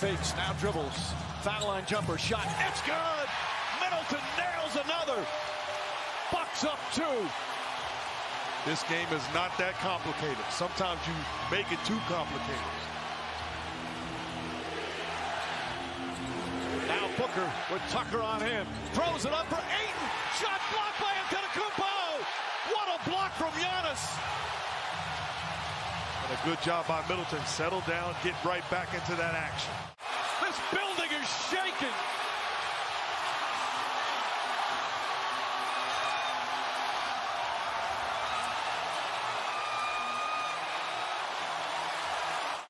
fakes, now dribbles. Foul line jumper, shot. It's good! Middleton nails another. Bucks up two. This game is not that complicated. Sometimes you make it too complicated. Now Booker with Tucker on him. Throws it up for Aiton. Shot blocked by Antetokounmpo. What a block from Giannis. And a good job by Middleton. Settle down, get right back into that action. This building is shaking.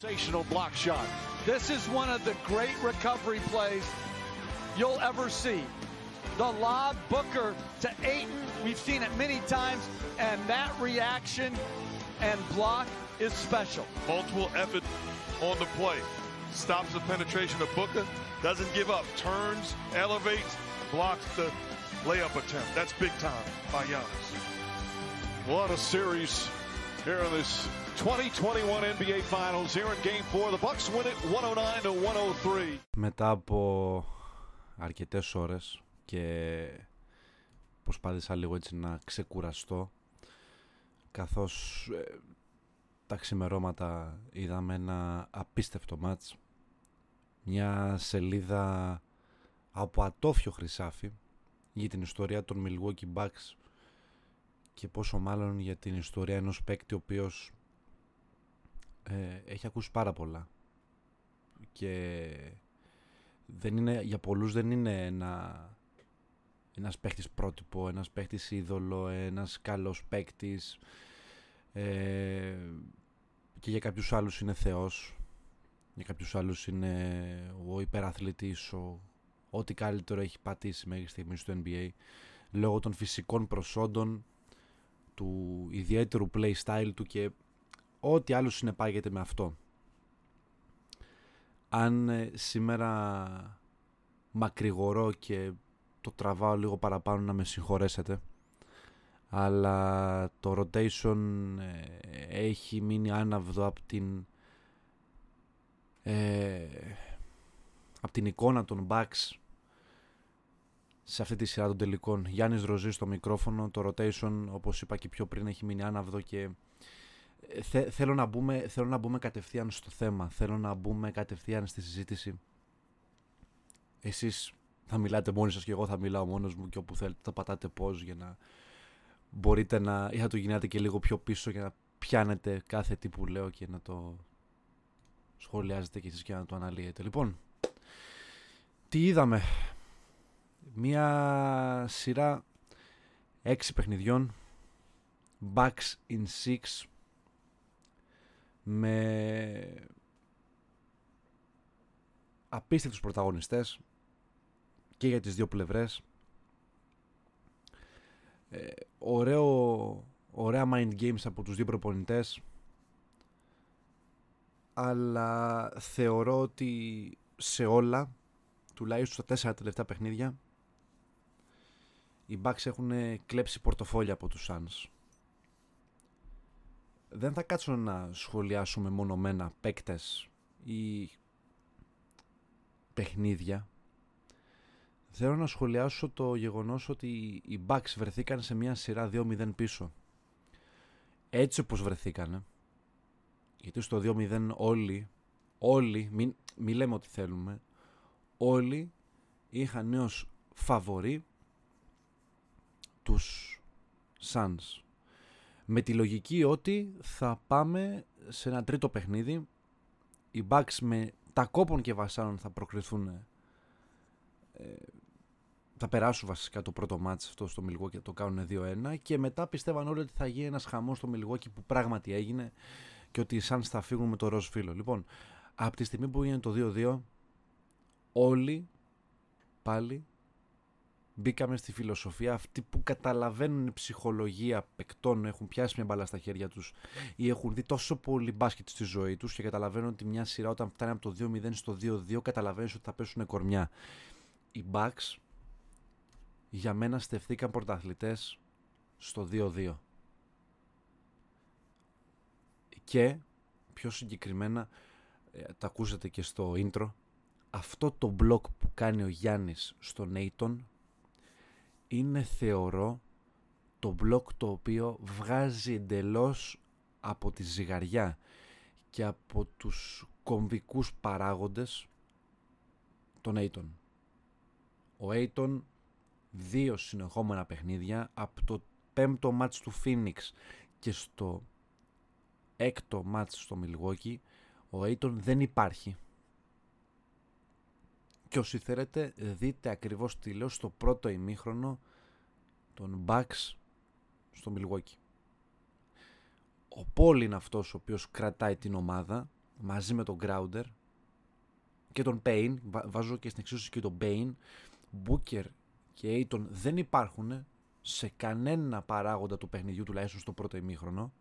Sensational block shot. This is one of the great recovery plays you'll ever see The lob Booker to Aiton, we've seen it many times, and that reaction and block is special. Multiple effort on the play. Stops the penetration of Booker, doesn't give up, turns, elevates, blocks the layup attempt. That's big time by Giannis. What a series here in this 2021 NBA Finals here in Game 4. The Bucks win it 109 to 103. Μετά από αρκετές ώρες και προσπάθησα λίγο έτσι να ξεκουραστώ καθώς ε, τα ξημερώματα είδαμε ένα απίστευτο μάτς μια σελίδα από ατόφιο χρυσάφι για την ιστορία των Milwaukee Bucks και πόσο μάλλον για την ιστορία ενός παίκτη ο οποίος ε, έχει ακούσει πάρα πολλά. Και δεν είναι, για πολλούς δεν είναι ένα, ένας παίχτης πρότυπο, ένας παίχτης είδωλο, ένας καλός παίκτης ε, και για κάποιους άλλους είναι θεός για κάποιους άλλους είναι ο υπεραθλητής ο, ό,τι καλύτερο έχει πατήσει μέχρι στιγμής στο NBA λόγω των φυσικών προσόντων του ιδιαίτερου play style του και ό,τι άλλο συνεπάγεται με αυτό. Αν ε, σήμερα μακρηγορώ και το τραβάω λίγο παραπάνω να με συγχωρέσετε αλλά το rotation ε, έχει μείνει άναυδο από την ε, από την εικόνα των Bucks σε αυτή τη σειρά των τελικών. Γιάννης Ροζή στο μικρόφωνο, το rotation όπως είπα και πιο πριν έχει μείνει άναυδο και ε, θέλω, να μπούμε, θέλω να μπούμε κατευθείαν στο θέμα, θέλω να μπούμε κατευθείαν στη συζήτηση. Εσείς θα μιλάτε μόνοι σας και εγώ θα μιλάω μόνος μου και όπου θέλετε θα πατάτε pause για να μπορείτε να ή θα το γυρνάτε και λίγο πιο πίσω για να πιάνετε κάθε τι που λέω και να το σχολιάζετε και εσείς και να το αναλύετε. Λοιπόν, τι είδαμε; Μία σειρά έξι παιχνιδιών Bucks in six με απίστευτους πρωταγωνιστές και για τις δύο πλευρές. Ε, ωραίο, ωραία mind games από τους δύο προπονητές. Αλλά θεωρώ ότι σε όλα τουλάχιστον στα τέσσερα τελευταία παιχνίδια οι Bucks έχουν κλέψει πορτοφόλια από τους Suns. Δεν θα κάτσω να σχολιάσουμε μονομένα παίκτες ή παιχνίδια. Θέλω να σχολιάσω το γεγονός ότι οι Bucks βρεθήκαν σε μια σειρά 2-0 πίσω. Έτσι όπως βρεθήκανε. Γιατί στο 2-0 όλοι, όλοι, μην, μην λέμε ότι θέλουμε, όλοι είχαν νέος φαβορή τους Suns με τη λογική ότι θα πάμε σε ένα τρίτο παιχνίδι οι Bucks με τα κόπων και βασάνων θα προκριθούν ε, θα περάσουν βασικά το πρώτο μάτς αυτό στο Milwaukee και το κάνουν 2-1 και μετά πιστεύαν όλοι ότι θα γίνει ένας χαμός στο Milwaukee που πράγματι έγινε και ότι οι Suns θα φύγουν με το ροζ φύλλο. Λοιπόν, από τη στιγμή που έγινε το 2-2 όλοι πάλι μπήκαμε στη φιλοσοφία αυτή που καταλαβαίνουν η ψυχολογία παικτών, έχουν πιάσει μια μπάλα στα χέρια τους ή έχουν δει τόσο πολύ μπάσκετ στη ζωή τους και καταλαβαίνουν ότι μια σειρά όταν φτάνει από το 2-0 στο 2-2 καταλαβαίνεις ότι θα πέσουν κορμιά. Οι Bucks για μένα στεφθήκαν πρωταθλητές στο 2-2. Και πιο συγκεκριμένα, ε, τα ακούσατε και στο intro, αυτό το μπλοκ που κάνει ο Γιάννης στον Aiton είναι θεωρώ το μπλοκ το οποίο βγάζει εντελώς από τη ζυγαριά και από τους κομβικούς παράγοντες τον Aiton. Ο Aiton δύο συνεχόμενα παιχνίδια από το πέμπτο μάτς του Phoenix και στο έκτο μάτς στο Milwaukee ο Aiton δεν υπάρχει. Και όσοι θέλετε δείτε ακριβώς τι λέω στο πρώτο ημίχρονο των Bucks στο Milwaukee. Ο Paul είναι αυτός ο οποίος κρατάει την ομάδα μαζί με τον Crowder και τον Payne, βάζω και στην εξίσωση και τον Payne, Booker και Aiton δεν υπάρχουν σε κανένα παράγοντα του παιχνιδιού τουλάχιστον στο πρώτο ημίχρονο.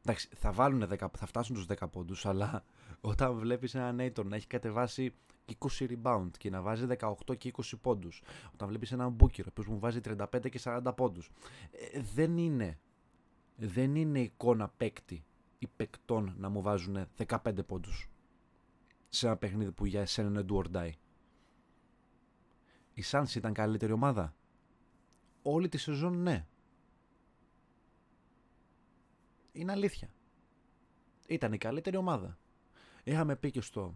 Εντάξει, θα, βάλουν 10, θα φτάσουν τους 10 πόντους, αλλά όταν βλέπεις έναν Aiton να έχει κατεβάσει 20 rebound και να βάζει 18 και 20 πόντους, όταν βλέπεις έναν Booker που μου βάζει 35 και 40 πόντους, ε, δεν είναι δεν είναι εικόνα παίκτη ή παικτών να μου βάζουν 15 πόντους σε ένα παιχνίδι που για εσένα είναι do or die. Η Suns ήταν καλύτερη ομάδα; Όλη τη σεζόν ναι. Είναι αλήθεια. Ήταν η καλύτερη ομάδα. Είχαμε πει και στο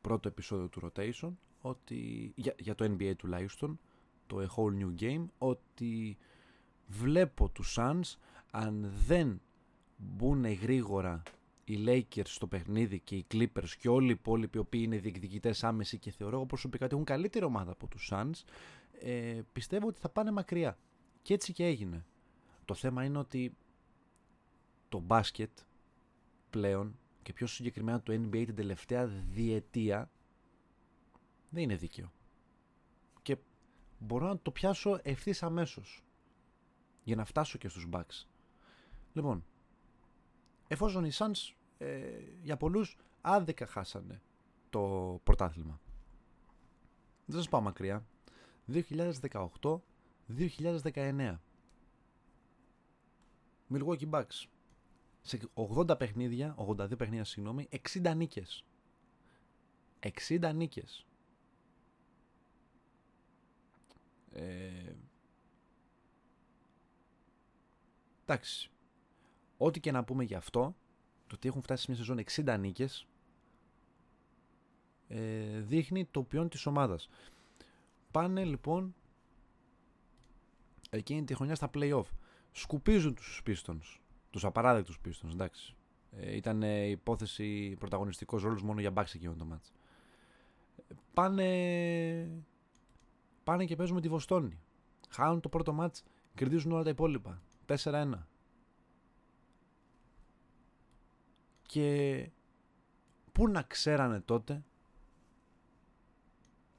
πρώτο επεισόδιο του Rotation ότι για, για το NBA τουλάχιστον το A Whole New Game ότι βλέπω τους Suns αν δεν μπουν γρήγορα οι Lakers στο παιχνίδι και οι Clippers και όλοι οι υπόλοιποι οι οποίοι είναι διεκδικητές άμεση και θεωρώ προσωπικά ότι έχουν καλύτερη ομάδα από τους Suns ε, πιστεύω ότι θα πάνε μακριά. Και έτσι και έγινε. Το θέμα είναι ότι το μπάσκετ πλέον και πιο συγκεκριμένα το NBA την τελευταία διετία δεν είναι δίκαιο. Και μπορώ να το πιάσω ευθύς αμέσως για να φτάσω και στους Bucks. Λοιπόν, εφόσον οι Suns ε, για πολλούς άδικα χάσανε το πρωτάθλημα. Δεν σας πάω μακριά. 2018-2019. Milwaukee Bucks. Σε 80 παιχνίδια, 82 παιχνίδια συγγνώμη, 60 νίκες. 60 νίκες. Ε, Εντάξει. Ό,τι και να πούμε γι' αυτό, το ότι έχουν φτάσει σε μια σεζόν 60 νίκες, ε, δείχνει το ποιόν της ομάδας. Πάνε λοιπόν εκείνη τη χρονιά στα play-off. Σκουπίζουν τους Pistons. Τους απαράδεκτους Pistons, εντάξει. Ε, ήταν υπόθεση πρωταγωνιστικός ρόλος μόνο για μπάξι εκείνο το μάτς. Πάνε... Πάνε και παίζουν με τη Βοστόνη. Χάνουν το πρώτο μάτς, κερδίζουν όλα τα υπόλοιπα. 4-1. Και πού να ξέρανε τότε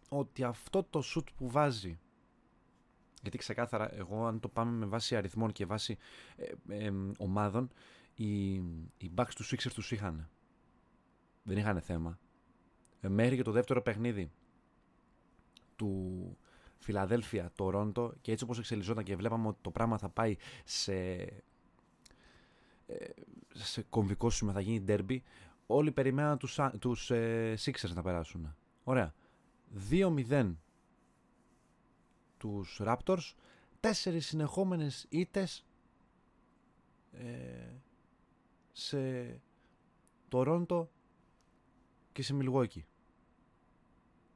ότι αυτό το σουτ που βάζει γιατί ξεκάθαρα εγώ αν το πάμε με βάση αριθμών και βάση ε, ε, ομάδων οι, οι Bucks τους Sixers τους είχαν. Δεν είχαν θέμα. Ε, μέχρι και το δεύτερο παιχνίδι του, Φιλαδέλφια, Τορόντο και έτσι όπως εξελισσόταν και βλέπαμε ότι το πράγμα θα πάει σε, ε, σε κομβικό σημείο, θα γίνει derby, όλοι περιμέναν τους, τους ε, Sixers να περάσουν. Ωραία. 2-0 τους Raptors, τέσσερις συνεχόμενες ήτες ε, σε Τορόντο και σε Μιλγόκι.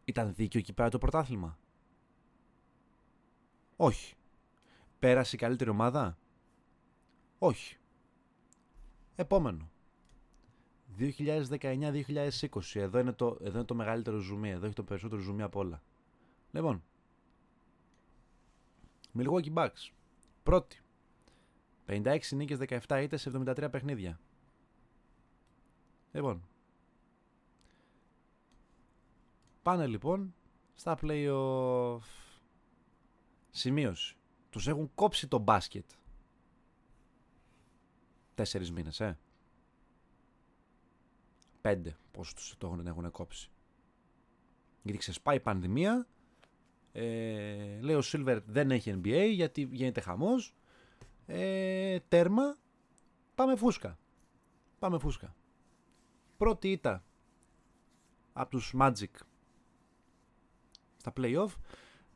Ήταν δίκιο εκεί πέρα το πρωτάθλημα; Όχι. Πέρασε η καλύτερη ομάδα; Όχι. Επόμενο. 2019-2020. Εδώ είναι, το, εδώ είναι το μεγαλύτερο ζουμί. Εδώ έχει το περισσότερο ζουμί από όλα. Λοιπόν. Milwaukee Bucks. Πρώτη. 56 νίκες, 17 ήττες, 73 παιχνίδια. Λοιπόν. Πάνε λοιπόν στα play-off. Σημείωση. Τους έχουν κόψει το μπάσκετ. Τέσσερις μήνες, ε. Πέντε πόσο τους το έχουν, έχουν κόψει. Γιατί ξεσπάει η πανδημία. Ε, λέει ο Σίλβερ δεν έχει NBA γιατί γίνεται χαμός. Ε, τέρμα. Πάμε φούσκα. Πάμε φούσκα. Πρώτη ήττα από τους Magic στα play-off.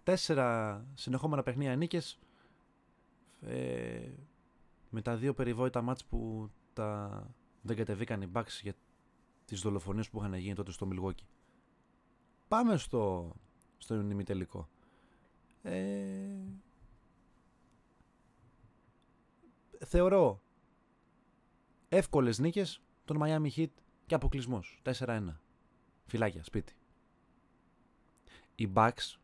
Τέσσερα συνεχόμενα παιχνίδια νίκες ε, με τα δύο περιβόητα μάτς που τα δεν κατεβήκαν οι Bucks για τις δολοφονίες που είχαν γίνει τότε στο Milwaukee. Πάμε στο, στο ημιτελικό. Ε, θεωρώ εύκολες νίκες τον Miami Heat και αποκλεισμός. 4-1. Φυλάκια, σπίτι. Οι Bucks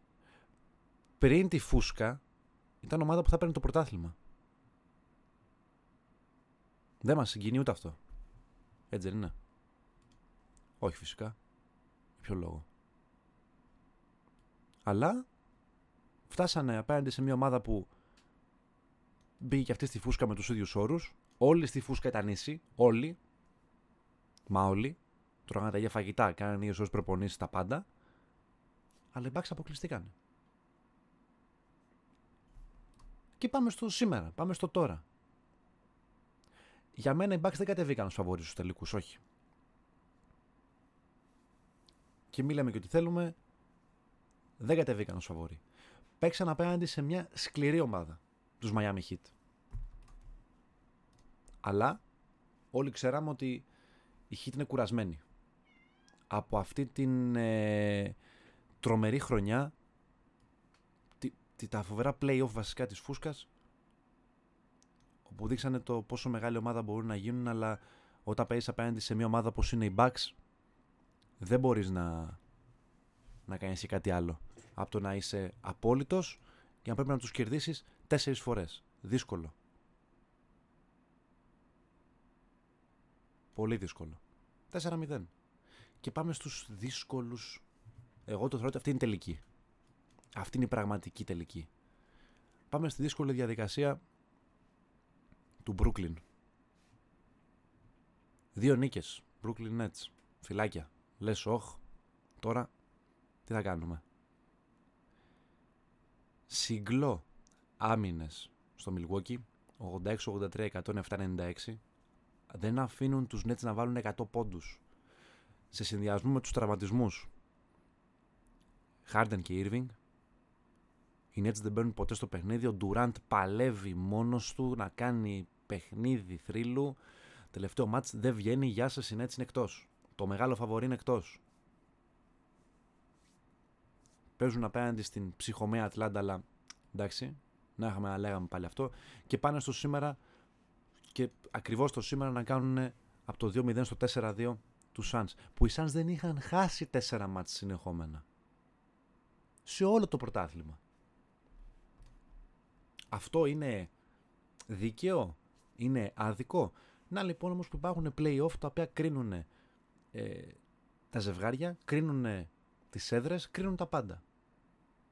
πριν τη φούσκα ήταν ομάδα που θα παίρνει το πρωτάθλημα. Δεν μας συγκινεί ούτε αυτό. Έτσι δεν είναι. Όχι φυσικά. Για ποιο λόγο. Αλλά φτάσανε απέναντι σε μια ομάδα που μπήκε και αυτή στη φούσκα με τους ίδιους όρους. Όλοι στη φούσκα ήταν ίσοι. Όλοι. Μα όλοι. Τρώγανε τα ίδια φαγητά. Κάνανε ίδιες ώρες προπονήσεις τα πάντα. Αλλά οι Bucks αποκλειστήκαν. Και πάμε στο σήμερα. Πάμε στο τώρα. Για μένα οι Bucks δεν κατεβήκαν στους φαβορείς στους τελικούς. Όχι. Και μη λέμε και ότι θέλουμε. Δεν κατεβήκαν ως φαβοροί. Παίξαν απέναντι σε μια σκληρή ομάδα. Τους Miami Heat. Αλλά όλοι ξέραμε ότι η Heat είναι κουρασμένη. Από αυτή την ε, τρομερή χρονιά τη, τα φοβερά play-off βασικά της φούσκας όπου δείξανε το πόσο μεγάλη ομάδα μπορούν να γίνουν αλλά όταν παίζεις απέναντι σε μια ομάδα όπως είναι οι Bucks δεν μπορείς να, να κάνεις κάτι άλλο από το να είσαι απόλυτος και να πρέπει να τους κερδίσεις τέσσερις φορές. Δύσκολο. Πολύ δύσκολο. 4-0. Και πάμε στους δύσκολους... Εγώ το θεωρώ ότι αυτή είναι η τελική. Αυτή είναι η πραγματική τελική. Πάμε στη δύσκολη διαδικασία του Brooklyn. Δύο νίκες. Brooklyn Nets. Φυλάκια. Λες όχ. Τώρα τι θα κάνουμε. Συγκλώ άμυνες στο Milwaukee. 86-83, 107-96. Δεν αφήνουν τους Nets να βάλουν 100 πόντους. Σε συνδυασμό με τους τραυματισμούς. Harden και Irving. Οι Nets δεν μπαίνουν ποτέ στο παιχνίδι. Ο Durant παλεύει μόνος του να κάνει παιχνίδι θρύλου. Τελευταίο ματς δεν βγαίνει. Γεια σας, οι Nets είναι εκτός. Το μεγάλο φαβορί είναι εκτός. Παίζουν απέναντι στην ψυχωμένη Ατλάντα, αλλά εντάξει, να είχαμε να λέγαμε πάλι αυτό. Και πάνε στο σήμερα και ακριβώς το σήμερα να κάνουν από το 2-0 στο 4-2 τους Suns. Που οι Suns δεν είχαν χάσει 4 μάτς συνεχόμενα. Σε όλο το πρωτάθλημα. Αυτό είναι δίκαιο, είναι άδικο. Να λοιπόν όμως που υπάρχουν play-off τα οποία κρίνουν ε, τα ζευγάρια, κρίνουν τις έδρες, κρίνουν τα πάντα.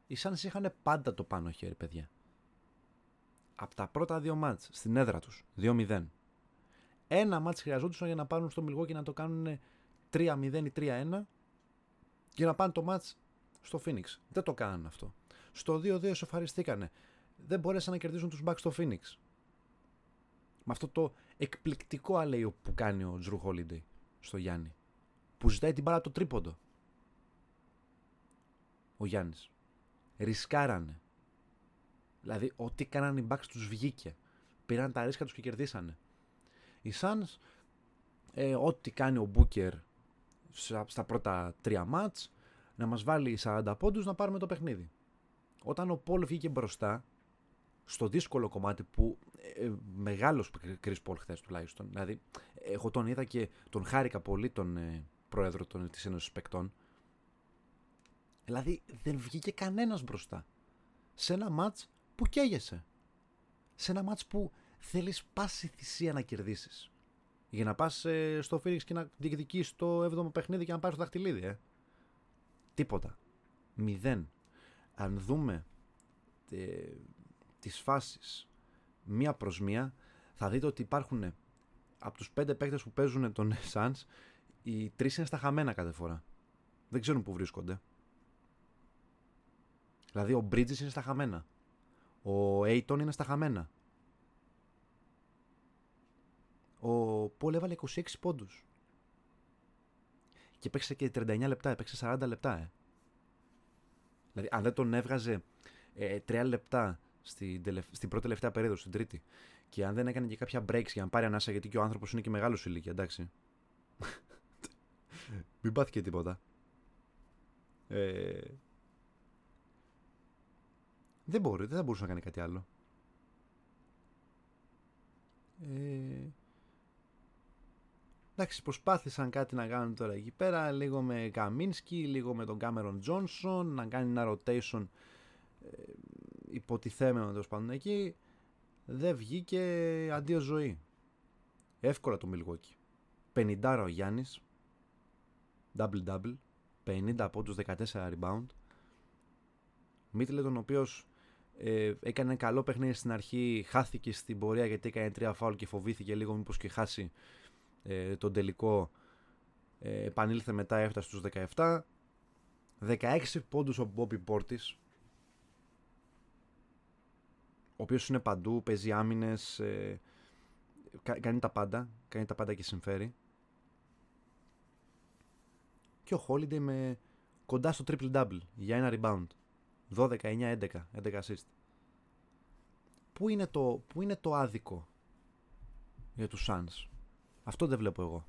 Οι Suns είχαν πάντα το πάνω χέρι, παιδιά. Από τα πρώτα δύο μάτς στην έδρα τους, 2-0. Ένα μάτς χρειαζόντουσαν για να πάρουν στο Μιλγό και να το κάνουν 3-0 ή 3-1 και να πάνε το μάτς στο Phoenix. Δεν το κάνανε αυτό. Στο 2-2 εσωφαριστήκανε. Δεν μπόρεσαν να κερδίσουν τους Bucks στο Phoenix. Με αυτό το εκπληκτικό αλέιο που κάνει ο Τζρου Holiday στο Γιάννη. Που ζητάει την μπάλα το τρίποντο. Ο Γιάννης ρισκάρανε. Δηλαδή, ό,τι κάνανε οι Bucks τους βγήκε. Πήραν τα ρίσκα τους και κερδίσανε. Οι Suns, ε, ό,τι κάνει ο Booker στα πρώτα τρία μάτς, να μας βάλει 40 πόντους να πάρουμε το παιχνίδι. Όταν ο Πολ βγήκε μπροστά, στο δύσκολο κομμάτι που ε, μεγάλος Chris Paul χθες τουλάχιστον, δηλαδή εγώ τον είδα και τον χάρηκα πολύ τον ε, πρόεδρο των, της Ένωσης Παικτών, Δηλαδή δεν βγήκε κανένας μπροστά. Σε ένα μάτς που καίγεσαι. Σε ένα μάτς που θέλεις πάση θυσία να κερδίσεις. Για να πας ε, στο Phoenix και να διεκδικείς το 7ο παιχνίδι και να πάρεις το δαχτυλίδι, ε. Τίποτα. Μηδέν. Αν δούμε ε, τις φάσεις μία προς μία, θα δείτε ότι υπάρχουν από τους πέντε παίκτες που παίζουν τον Suns, οι τρεις είναι στα χαμένα κάθε φορά. Δεν ξέρουν που βρίσκονται. Δηλαδή ο Bridges είναι στα χαμένα. Ο Aiton είναι στα χαμένα. Ο Paul έβαλε 26 πόντους. Και παίξε και 39 λεπτά, έπαιξε 40 λεπτά, ε. Δηλαδή, αν δεν τον έβγαζε ε, 3 λεπτά στην, τελευ... στην πρώτη τελευταία περίοδο, στην τρίτη, και αν δεν έκανε και κάποια breaks για να πάρει ανάσα, γιατί και ο άνθρωπος είναι και μεγάλος ηλικία, εντάξει. Μην πάθει και τίποτα. Ε... Δεν μπορεί, δεν θα μπορούσε να κάνει κάτι άλλο. Ε... Εντάξει, προσπάθησαν κάτι να κάνουν τώρα εκεί πέρα, λίγο με Καμίνσκι, λίγο με τον Κάμερον Τζόνσον, να κάνει ένα rotation ε, υποτιθέμενο τέλος πάντων εκεί. Δεν βγήκε αντίο ζωή. Εύκολα το Milwaukee. 50 ο Γιάννης, double-double, 50 από τους 14 rebound. Μίτλετον ο οποίος ε, έκανε καλό παιχνίδι στην αρχή, χάθηκε στην πορεία γιατί έκανε τρία φάουλ και φοβήθηκε λίγο μήπως και χάσει ε, τον τελικό. Ε, επανήλθε μετά, έφτασε στους 17. 16 πόντους ο Μπόμπι Πόρτης, ο οποίος είναι παντού, παίζει άμυνες, ε, κάνει τα πάντα, κάνει τα πάντα και συμφέρει. Και ο Holiday με κοντά στο triple-double για ένα rebound. 12, 9, 11, 11 assist. Πού είναι το, πού είναι το άδικο για τους Suns; Αυτό δεν βλέπω εγώ.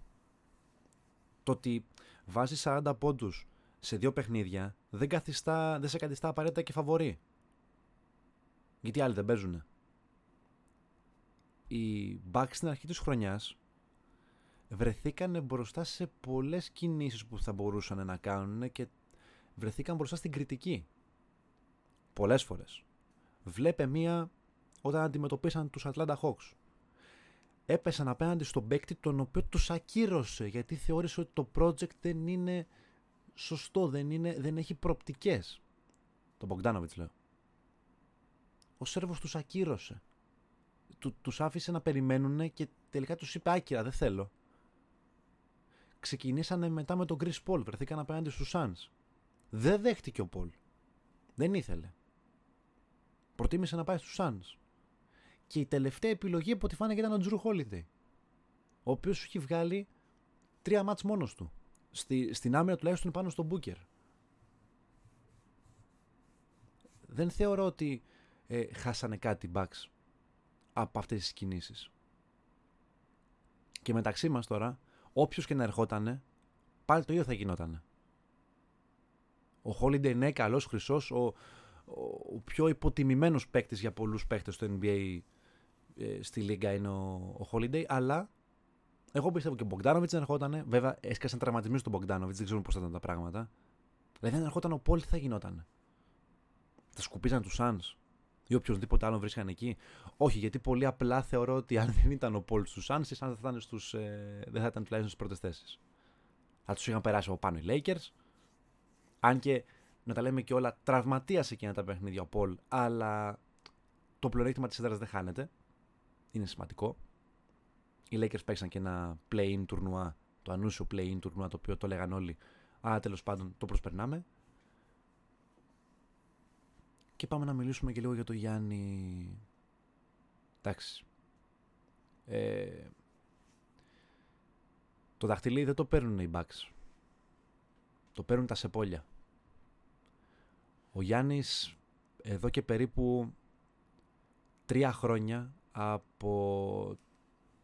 Το ότι βάζει 40 πόντους σε δύο παιχνίδια δεν, καθιστά, δεν σε καθιστά απαραίτητα και φαβορεί. Γιατί άλλοι δεν παίζουν. Οι Bucks στην αρχή της χρονιάς βρεθήκαν μπροστά σε πολλές κινήσεις που θα μπορούσαν να κάνουν και βρεθήκαν μπροστά στην κριτική. Πολλές φορές. Βλέπε μία όταν αντιμετωπίσαν τους Atlanta Hawks. Έπεσαν απέναντι στον παίκτη τον οποίο τους ακύρωσε γιατί θεώρησε ότι το project δεν είναι σωστό, δεν, είναι, δεν έχει προπτικές. Το Bogdanovich λέω. Ο Σέρβος τους ακύρωσε. Του, τους άφησε να περιμένουν και τελικά τους είπε άκυρα, δεν θέλω ξεκινήσανε μετά με τον Chris Paul. Βρεθήκαν απέναντι στους Suns. Δεν δέχτηκε ο Paul. Δεν ήθελε. Προτίμησε να πάει στους Suns. Και η τελευταία επιλογή από ό,τι φάνηκε ήταν ο Drew Holiday. Ο οποίος σου έχει βγάλει τρία μάτς μόνος του. Στη, στην άμυνα τουλάχιστον πάνω στον Booker. Δεν θεωρώ ότι ε, χάσανε κάτι Bucks από αυτές τις κινήσεις. Και μεταξύ μας τώρα, όποιος και να ερχόταν, πάλι το ίδιο θα γινόταν. Ο Holiday ναι, καλός χρυσός, ο, ο, πιο υποτιμημένος παίκτης για πολλούς παίκτες στο NBA ε, στη Λίγκα είναι ο, ο Holiday, αλλά εγώ πιστεύω και ο Bogdanovic δεν ερχόταν. Βέβαια, έσκασαν τραυματισμοί στον Bogdanovic, δεν ξέρουμε πώς θα ήταν τα πράγματα. Δηλαδή, αν ερχόταν ο Πόλ, τι θα γινόταν. Θα σκουπίζαν τους Suns ή οποιοδήποτε άλλο βρίσκαν εκεί. Όχι, γιατί πολύ απλά θεωρώ ότι αν δεν ήταν ο Πολ στους Suns, οι Suns θα στους, ε, δεν θα ήταν τουλάχιστον στις πρώτες θέσεις. Θα τους είχαν περάσει από πάνω οι Lakers. Αν και να τα λέμε και όλα, τραυματίασε εκείνα τα παιχνίδια ο Πολ, αλλά το πλεονέκτημα της έδρας δεν χάνεται. Είναι σημαντικό. Οι Lakers παίξαν και ένα play-in τουρνουά, το ανούσιο play-in τουρνουά, το οποίο το λέγαν όλοι. Αλλά τέλος πάντων το προσπερνάμε. Και πάμε να μιλήσουμε και λίγο για το Γιάννη. Εντάξει. Ε, το δαχτυλί δεν το παίρνουν οι Bucks. Το παίρνουν τα σεπόλια. Ο Γιάννης εδώ και περίπου τρία χρόνια από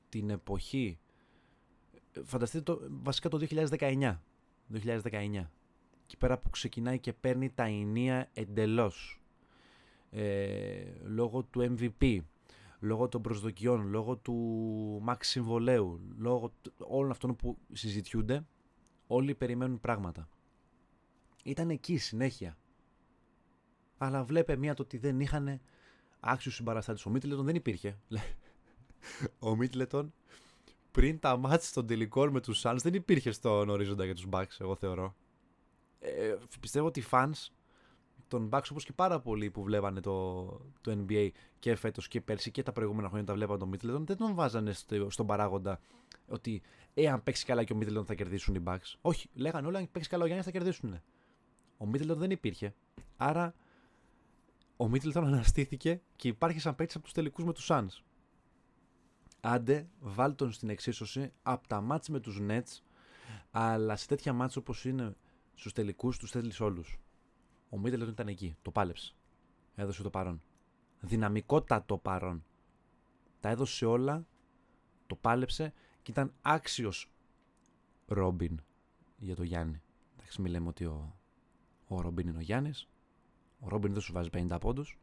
την εποχή φανταστείτε το, βασικά το 2019 2019 εκεί πέρα που ξεκινάει και παίρνει τα ενία εντελώς ε, λόγω του MVP, λόγω των προσδοκιών, λόγω του max συμβολέου, λόγω όλων αυτών που συζητιούνται, όλοι περιμένουν πράγματα. Ήταν εκεί συνέχεια. Αλλά βλέπε μία το ότι δεν είχαν άξιους συμπαραστάτες. Ο Μίτλετον δεν υπήρχε. Ο Μίτλετον πριν τα μάτια των τελικών με τους Suns δεν υπήρχε στον ορίζοντα για τους Bucks, εγώ θεωρώ. Ε, πιστεύω ότι οι fans τον Bucks όπως και πάρα πολλοί που βλέπανε το, το NBA και φέτος και πέρσι και τα προηγούμενα χρόνια τα βλέπαν τον Middleton δεν τον βάζανε στο, στον παράγοντα ότι εάν παίξει καλά και ο Middleton θα κερδίσουν οι Bucks. Όχι, λέγανε όλοι αν παίξει καλά ο Γιάννης θα κερδίσουν. Ο Middleton δεν υπήρχε. Άρα ο Middleton αναστήθηκε και υπάρχει σαν παίκτης από τους τελικούς με τους Suns. Άντε, βάλ τον στην εξίσωση από τα μάτς με τους Nets Αλλά σε τέτοια μάτσα όπως είναι στους τελικούς, τους θέλεις όλους. Ο Μίτελτον ήταν εκεί. Το πάλεψε. Έδωσε το παρόν. Δυναμικότατο παρόν. Τα έδωσε όλα. Το πάλεψε και ήταν άξιος Ρόμπιν για το Γιάννη. Εντάξει, μην λέμε ότι ο, ο Ρόμπιν είναι ο Γιάννης. Ο Ρόμπιν δεν σου βάζει 50 πόντους.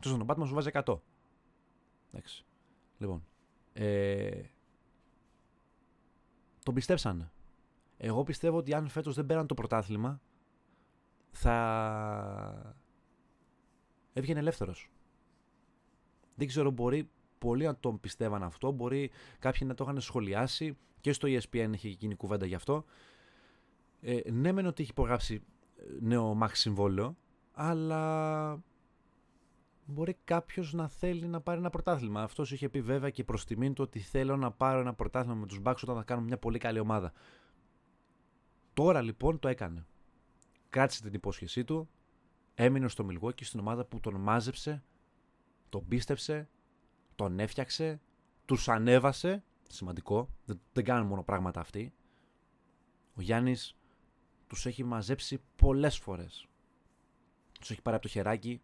Τόσο τον Μπάτμαν σου βάζει 100. Εντάξει. Λοιπόν. Ε, τον πιστέψανε. Εγώ πιστεύω ότι αν φέτος δεν πέραν το πρωτάθλημα θα έβγαινε ελεύθερος. Δεν ξέρω, μπορεί πολλοί να τον πιστεύαν αυτό, μπορεί κάποιοι να το είχαν σχολιάσει και στο ESPN είχε γίνει κουβέντα γι' αυτό. Ε, ναι, μεν ότι έχει υπογράψει ε, νέο max συμβόλαιο, αλλά μπορεί κάποιος να θέλει να πάρει ένα πρωτάθλημα. Αυτός είχε πει βέβαια και προς τιμήν του ότι θέλω να πάρω ένα πρωτάθλημα με τους Bucks όταν θα κάνουμε μια πολύ καλή ομάδα. Τώρα λοιπόν το έκανε. Κράτησε την υπόσχεσή του, έμεινε στο Milwaukee στην ομάδα που τον μάζεψε, τον πίστεψε, τον έφτιαξε, τους ανέβασε. Σημαντικό, δεν, δεν κάνουν μόνο πράγματα αυτοί. Ο Γιάννης τους έχει μαζέψει πολλές φορές. Τους έχει πάρει από το χεράκι,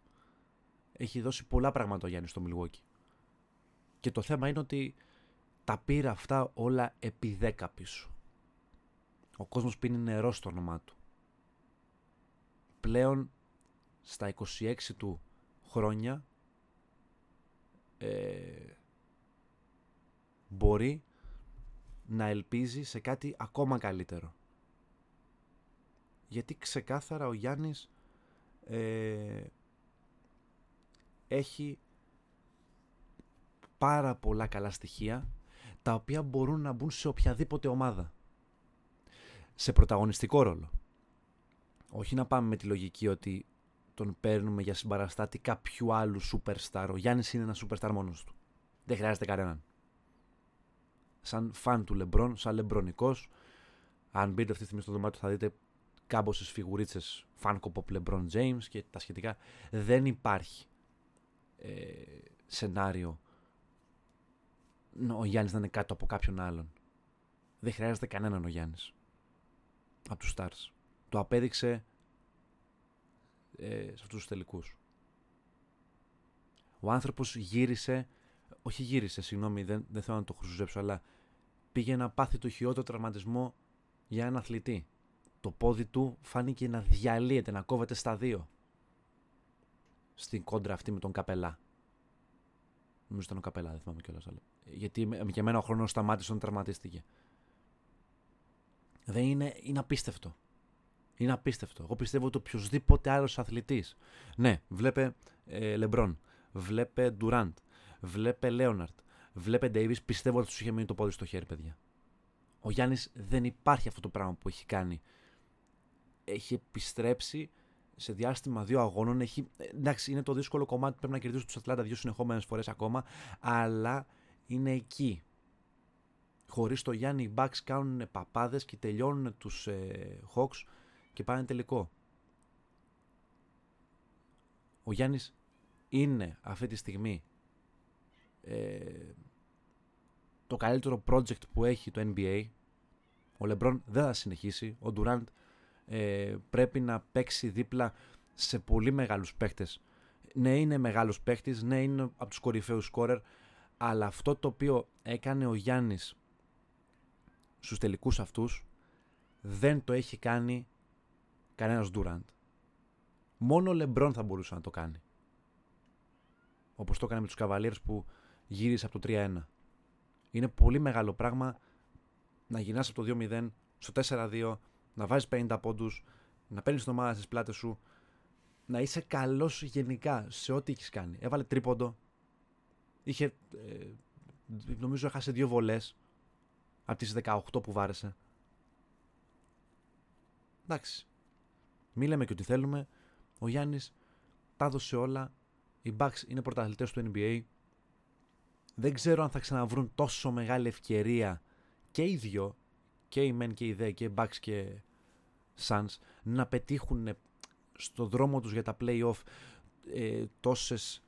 έχει δώσει πολλά πράγματα ο Γιάννης στο Milwaukee. Και το θέμα είναι ότι τα πήρε αυτά όλα επί δέκα πίσω. Ο κόσμος πίνει νερό στο όνομά του. Πλέον στα 26 του χρόνια ε, μπορεί να ελπίζει σε κάτι ακόμα καλύτερο. Γιατί ξεκάθαρα ο Γιάννης ε, έχει πάρα πολλά καλά στοιχεία τα οποία μπορούν να μπουν σε οποιαδήποτε ομάδα. Σε πρωταγωνιστικό ρόλο. Όχι να πάμε με τη λογική ότι τον παίρνουμε για συμπαραστάτη κάποιου άλλου superstar. Ο Γιάννης είναι ένα superstar μόνος του. Δεν χρειάζεται κανέναν. Σαν φαν του Λεμπρόν, σαν λεμπρονικός, αν μπείτε αυτή τη στιγμή στο δωμάτιο θα δείτε κάμποσες φιγουρίτσες Funko Pop LeBron James και τα σχετικά. Δεν υπάρχει ε, σενάριο ο Γιάννης να είναι κάτω από κάποιον άλλον. Δεν χρειάζεται κανέναν ο Γιάννης. Από τους Stars. Το απέδειξε ε, σε αυτούς τους τελικούς. Ο άνθρωπος γύρισε, όχι γύρισε, συγγνώμη, δεν, δεν θέλω να το χρησιμοποιήσω, αλλά πήγε να πάθει το χειρότερο τραυματισμό για έναν αθλητή. Το πόδι του φάνηκε να διαλύεται, να κόβεται στα δύο στην κόντρα αυτή με τον Καπελά. Νομίζω ήταν ο Καπελά, δεν θυμάμαι κιόλας. Γιατί για μένα ο χρόνος σταμάτησε όταν τραυματίστηκε. Δεν είναι, είναι απίστευτο. Είναι απίστευτο. Εγώ πιστεύω ότι οποιοδήποτε άλλος αθλητή. Ναι, βλέπε ε, Λεμπρόν, βλέπε Ντουράντ, βλέπε Λέοναρτ, βλέπε Ντέιβις. Πιστεύω ότι του είχε μείνει το πόδι στο χέρι, παιδιά. Ο Γιάννης δεν υπάρχει αυτό το πράγμα που έχει κάνει. Έχει επιστρέψει σε διάστημα δύο αγώνων. Έχει, εντάξει, είναι το δύσκολο κομμάτι. Πρέπει να κερδίσουν τους Ατλάντα δύο συνεχόμενες φορές ακόμα. Αλλά είναι εκεί. Χωρίς το Γιάννη, οι Bucks κάνουν παπάδες και τελειώνουν τους ε, Hawks και πάνε τελικό. Ο Γιάννης είναι αυτή τη στιγμή ε, το καλύτερο project που έχει το NBA. Ο Λεμπρόν δεν θα συνεχίσει. Ο Ντουράντ ε, πρέπει να παίξει δίπλα σε πολύ μεγάλους παίχτες. Ναι, είναι μεγάλος παίχτης, ναι, είναι από τους κορυφαίους σκόρερ, αλλά αυτό το οποίο έκανε ο Γιάννης στους τελικούς αυτούς δεν το έχει κάνει κανένας Ντουράντ. Μόνο ο Λεμπρόν θα μπορούσε να το κάνει. Όπως το έκανε με τους Καβαλίρες που γύρισε από το 3-1. Είναι πολύ μεγάλο πράγμα να γυρνάς από το 2-0 στο 4-2 να βάζεις 50 πόντους, να παίρνεις την ομάδα στις πλάτες σου, να είσαι καλός γενικά σε ό,τι έχεις κάνει. Έβαλε τρίποντο. Είχε, ε, νομίζω έχασε δύο βολές από τις 18 που βάρεσε. Εντάξει. Μη λέμε και ότι θέλουμε. Ο Γιάννης τα έδωσε όλα. Οι Bucks είναι πρωταθλητές του NBA. Δεν ξέρω αν θα ξαναβρούν τόσο μεγάλη ευκαιρία και οι δυο, και οι Men και οι Δε, και οι Bucks και Suns να πετύχουν στο δρόμο τους για τα play-off ε, τόσες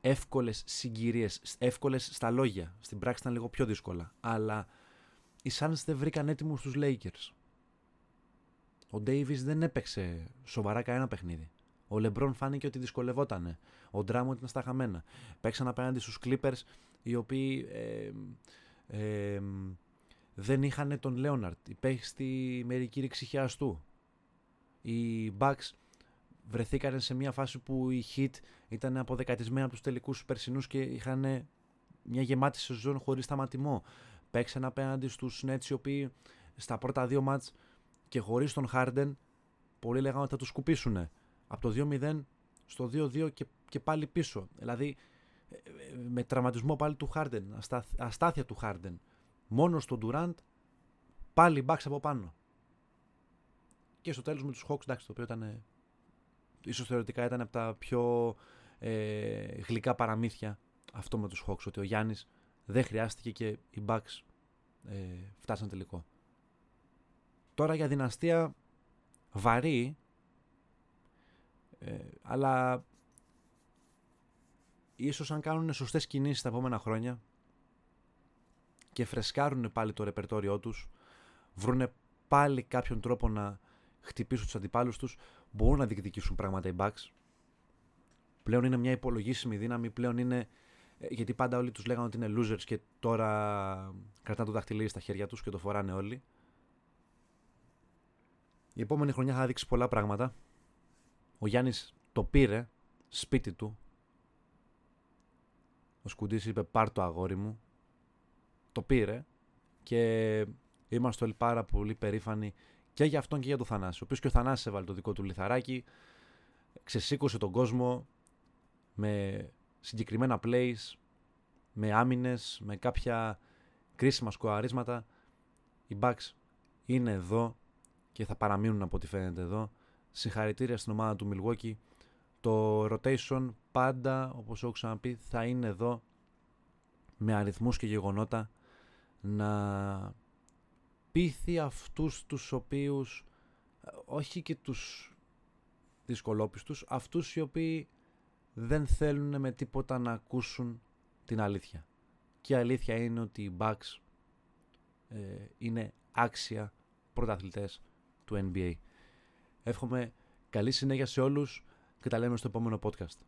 εύκολες συγκυρίες, εύκολες στα λόγια. Στην πράξη ήταν λίγο πιο δύσκολα, αλλά οι Suns δεν βρήκαν έτοιμους τους Lakers. Ο Davis δεν έπαιξε σοβαρά κανένα παιχνίδι. Ο Λεμπρόν φάνηκε ότι δυσκολευότανε. Ο Ντράμοντ ήταν στα χαμένα. Παίξαν απέναντι στους Clippers οι οποίοι ε, ε, δεν είχαν τον Λέοναρτ. Υπέχει στη μερική ρήξη χιαστού. Οι Bucks βρεθήκαν σε μια φάση που η Heat ήταν αποδεκατισμένη από τους τελικούς περσινούς και είχαν μια γεμάτη σεζόν χωρίς σταματημό. Παίξαν απέναντι στους Nets οι οποίοι στα πρώτα δύο μάτς και χωρίς τον Harden πολλοί λέγανε ότι θα τους σκουπίσουν. Από το 2-0 στο 2-2 και, και πάλι πίσω. Δηλαδή με τραυματισμό πάλι του Harden, αστάθεια του Harden. Μόνος στον Durant πάλι μπαξ από πάνω. Και στο τέλος με τους Hawks, εντάξει, το οποίο ήταν ίσως θεωρητικά ήταν από τα πιο ε, γλυκά παραμύθια αυτό με τους Hawks, ότι ο Γιάννης δεν χρειάστηκε και οι Bucks ε, φτάσαν τελικό. Τώρα για δυναστεία βαρύ, ε, αλλά ίσως αν κάνουν σωστές κινήσεις τα επόμενα χρόνια και φρεσκάρουν πάλι το ρεπερτόριό τους, βρούνε πάλι κάποιον τρόπο να χτυπήσουν τους αντιπάλους τους, μπορούν να διεκδικήσουν πράγματα οι Bucks. Πλέον είναι μια υπολογίσιμη δύναμη, πλέον είναι ε, γιατί πάντα όλοι τους λέγανε ότι είναι losers και τώρα κρατάνε το δαχτυλίδι στα χέρια τους και το φοράνε όλοι. Η επόμενη χρονιά θα δείξει πολλά πράγματα. Ο Γιάννης το πήρε σπίτι του. Ο Σκουντής είπε πάρ το αγόρι μου. Το πήρε και είμαστε όλοι πάρα πολύ περήφανοι και για αυτόν και για τον Θανάση. Ο οποίος και ο Θανάσης έβαλε το δικό του λιθαράκι, ξεσήκωσε τον κόσμο με συγκεκριμένα plays, με άμυνες, με κάποια κρίσιμα σκοαρίσματα. Οι Bucks είναι εδώ και θα παραμείνουν από ό,τι φαίνεται εδώ. Συγχαρητήρια στην ομάδα του Milwaukee. Το rotation πάντα, όπως έχω ξαναπεί, θα είναι εδώ με αριθμούς και γεγονότα να πείθει αυτούς τους οποίους όχι και τους δυσκολόπιστους αυτούς οι οποίοι δεν θέλουν με τίποτα να ακούσουν την αλήθεια και η αλήθεια είναι ότι οι Bucks ε, είναι άξια πρωταθλητές του NBA Εύχομαι καλή συνέχεια σε όλους και τα λέμε στο επόμενο podcast